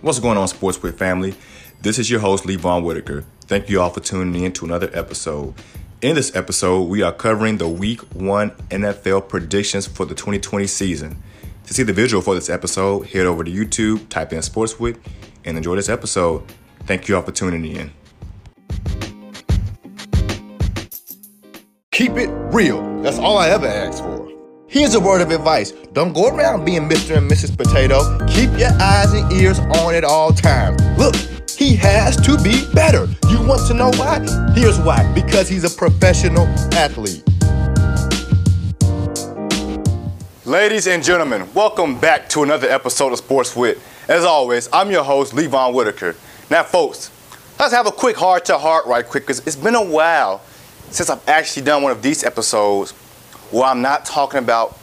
What's going on, Sports Wit Family? This is your host, Vaughn Whitaker. Thank you all for tuning in to another episode. In this episode, we are covering the Week 1 NFL predictions for the 2020 season. To see the visual for this episode, head over to YouTube, type in Sports Sportswit, and enjoy this episode. Thank you all for tuning in. Keep it real. That's all I ever ask for. Here's a word of advice. Don't go around being Mr. and Mrs. Potato. Keep your eyes and ears on at all times. Look, he has to be better. You want to know why? Here's why. Because he's a professional athlete. Ladies and gentlemen, welcome back to another episode of Sports Wit. As always, I'm your host, Vaughn Whitaker. Now, folks, let's have a quick heart to heart right quick, because it's been a while since I've actually done one of these episodes where I'm not talking about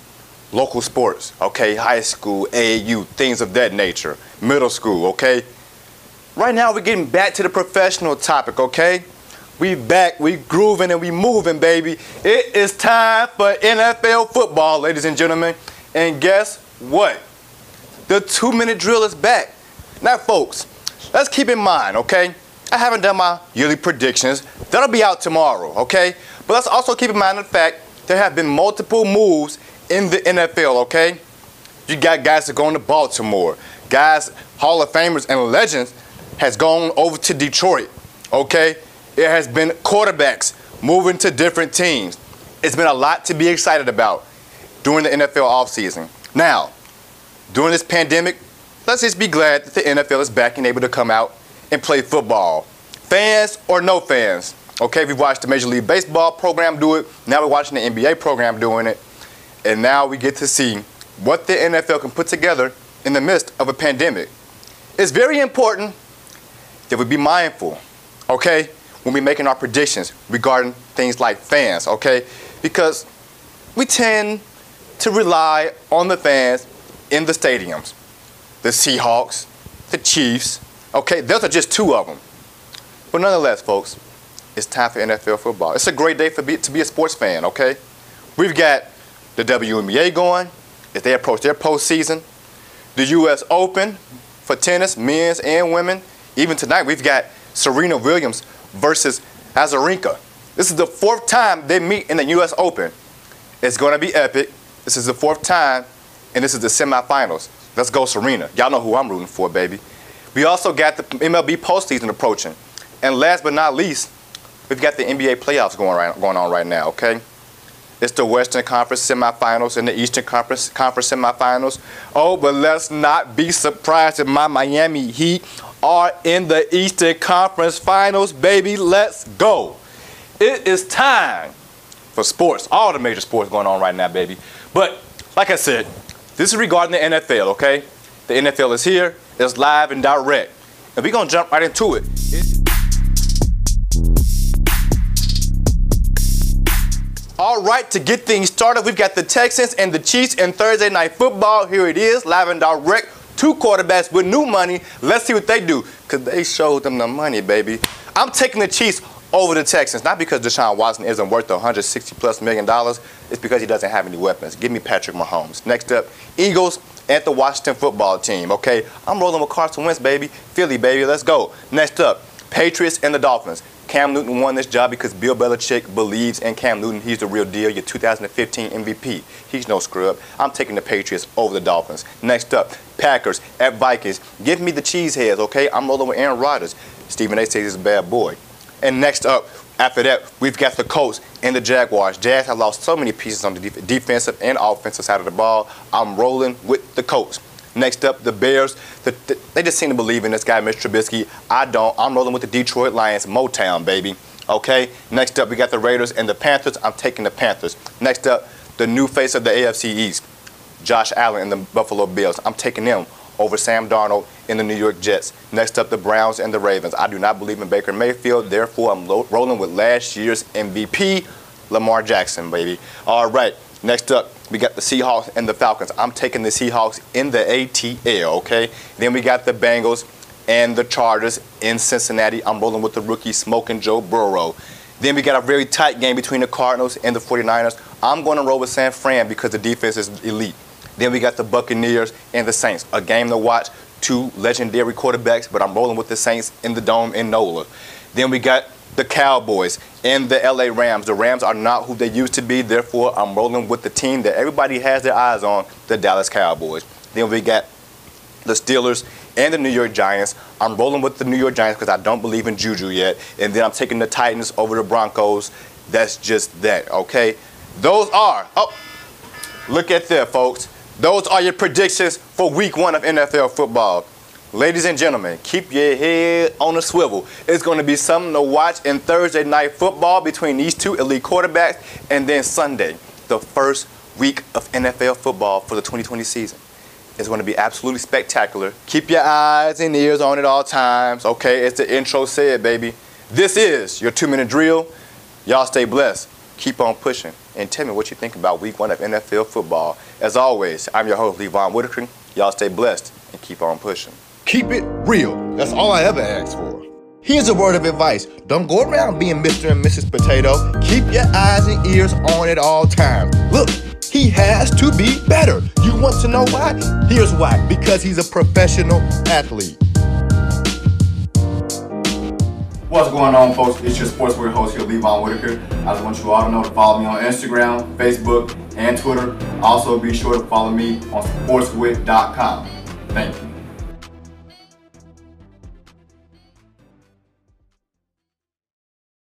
local sports, okay? High school, AAU, things of that nature, middle school, okay? Right now, we're getting back to the professional topic, okay? We back, we grooving and we moving, baby. It is time for NFL football, ladies and gentlemen. And guess what? The two minute drill is back. Now, folks, let's keep in mind, okay? I haven't done my yearly predictions. That'll be out tomorrow, okay? But let's also keep in mind the fact there have been multiple moves in the NFL, okay? You got guys that are going to Baltimore, guys, Hall of Famers and legends has gone over to Detroit, okay? It has been quarterbacks moving to different teams. It's been a lot to be excited about during the NFL offseason. Now, during this pandemic, let's just be glad that the NFL is back and able to come out and play football. Fans or no fans, okay? we've watched the Major League Baseball program do it. Now we're watching the NBA program doing it. And now we get to see what the NFL can put together in the midst of a pandemic. It's very important that we be mindful, okay, when we're making our predictions regarding things like fans, okay? Because we tend to rely on the fans in the stadiums. The Seahawks, the Chiefs, okay? Those are just two of them. But nonetheless, folks, it's time for NFL football. It's a great day for be, to be a sports fan, okay? We've got the WNBA going as they approach their postseason, the U.S. Open for tennis, men's and women. Even tonight, we've got Serena Williams versus Azarenka. This is the fourth time they meet in the U.S. Open. It's going to be epic. This is the fourth time, and this is the semifinals. Let's go, Serena. Y'all know who I'm rooting for, baby. We also got the MLB postseason approaching. And last but not least, we've got the NBA playoffs going, right, going on right now, okay? It's the Western Conference semifinals and the Eastern Conference, Conference semifinals. Oh, but let's not be surprised if my Miami Heat are in the Eastern Conference finals, baby. Let's go. It is time for sports, all the major sports going on right now, baby. But like I said, this is regarding the NFL, okay? The NFL is here, it's live and direct. And we're going to jump right into it. All right, to get things started, we've got the Texans and the Chiefs and Thursday Night Football. Here it is, live and direct. Two quarterbacks with new money. Let's see what they do, because they showed them the money, baby. I'm taking the Chiefs over the Texans, not because Deshaun Watson isn't worth 160 plus million dollars. It's because he doesn't have any weapons. Give me Patrick Mahomes. Next up, Eagles and the Washington football team, okay? I'm rolling with Carson Wentz, baby. Philly, baby, let's go. Next up, Patriots and the Dolphins. Cam Newton won this job because Bill Belichick believes in Cam Newton. He's the real deal, your 2015 MVP. He's no scrub. I'm taking the Patriots over the Dolphins. Next up, Packers at Vikings. Give me the cheeseheads, okay? I'm rolling with Aaron Rodgers. Stephen A says he's a bad boy. And next up, after that, we've got the Colts and the Jaguars. Jags have lost so many pieces on the def- defensive and offensive side of the ball. I'm rolling with the Colts. Next up, the Bears. The, the, they just seem to believe in this guy, Mr. Trubisky. I don't. I'm rolling with the Detroit Lions, Motown, baby. Okay. Next up, we got the Raiders and the Panthers. I'm taking the Panthers. Next up, the new face of the AFC East, Josh Allen and the Buffalo Bills. I'm taking them over Sam Darnold in the New York Jets. Next up, the Browns and the Ravens. I do not believe in Baker Mayfield. Therefore, I'm lo- rolling with last year's MVP, Lamar Jackson, baby. All right. Next up, we got the Seahawks and the Falcons. I'm taking the Seahawks in the ATL, okay? Then we got the Bengals and the Chargers in Cincinnati. I'm rolling with the rookie smoking Joe Burrow. Then we got a very tight game between the Cardinals and the 49ers. I'm going to roll with San Fran because the defense is elite. Then we got the Buccaneers and the Saints. A game to watch. two legendary quarterbacks, but I'm rolling with the Saints in the dome in NOLA. Then we got the Cowboys and the LA Rams. The Rams are not who they used to be, therefore, I'm rolling with the team that everybody has their eyes on, the Dallas Cowboys. Then we got the Steelers and the New York Giants. I'm rolling with the New York Giants because I don't believe in Juju yet. And then I'm taking the Titans over the Broncos. That's just that, okay? Those are, oh, look at there, folks. Those are your predictions for week one of NFL football. Ladies and gentlemen, keep your head on a swivel. It's going to be something to watch in Thursday night football between these two elite quarterbacks, and then Sunday, the first week of NFL football for the 2020 season. It's going to be absolutely spectacular. Keep your eyes and ears on at all times. Okay, as the intro said, baby. This is your two minute drill. Y'all stay blessed. Keep on pushing. And tell me what you think about week one of NFL football. As always, I'm your host, Levon Whitaker. Y'all stay blessed and keep on pushing. Keep it real. That's all I ever ask for. Here's a word of advice. Don't go around being Mr. and Mrs. Potato. Keep your eyes and ears on at all times. Look, he has to be better. You want to know why? Here's why. Because he's a professional athlete. What's going on, folks? It's your sports weird host here, Levon Whitaker. I just want you all to know to follow me on Instagram, Facebook, and Twitter. Also, be sure to follow me on sportswit.com. Thank you.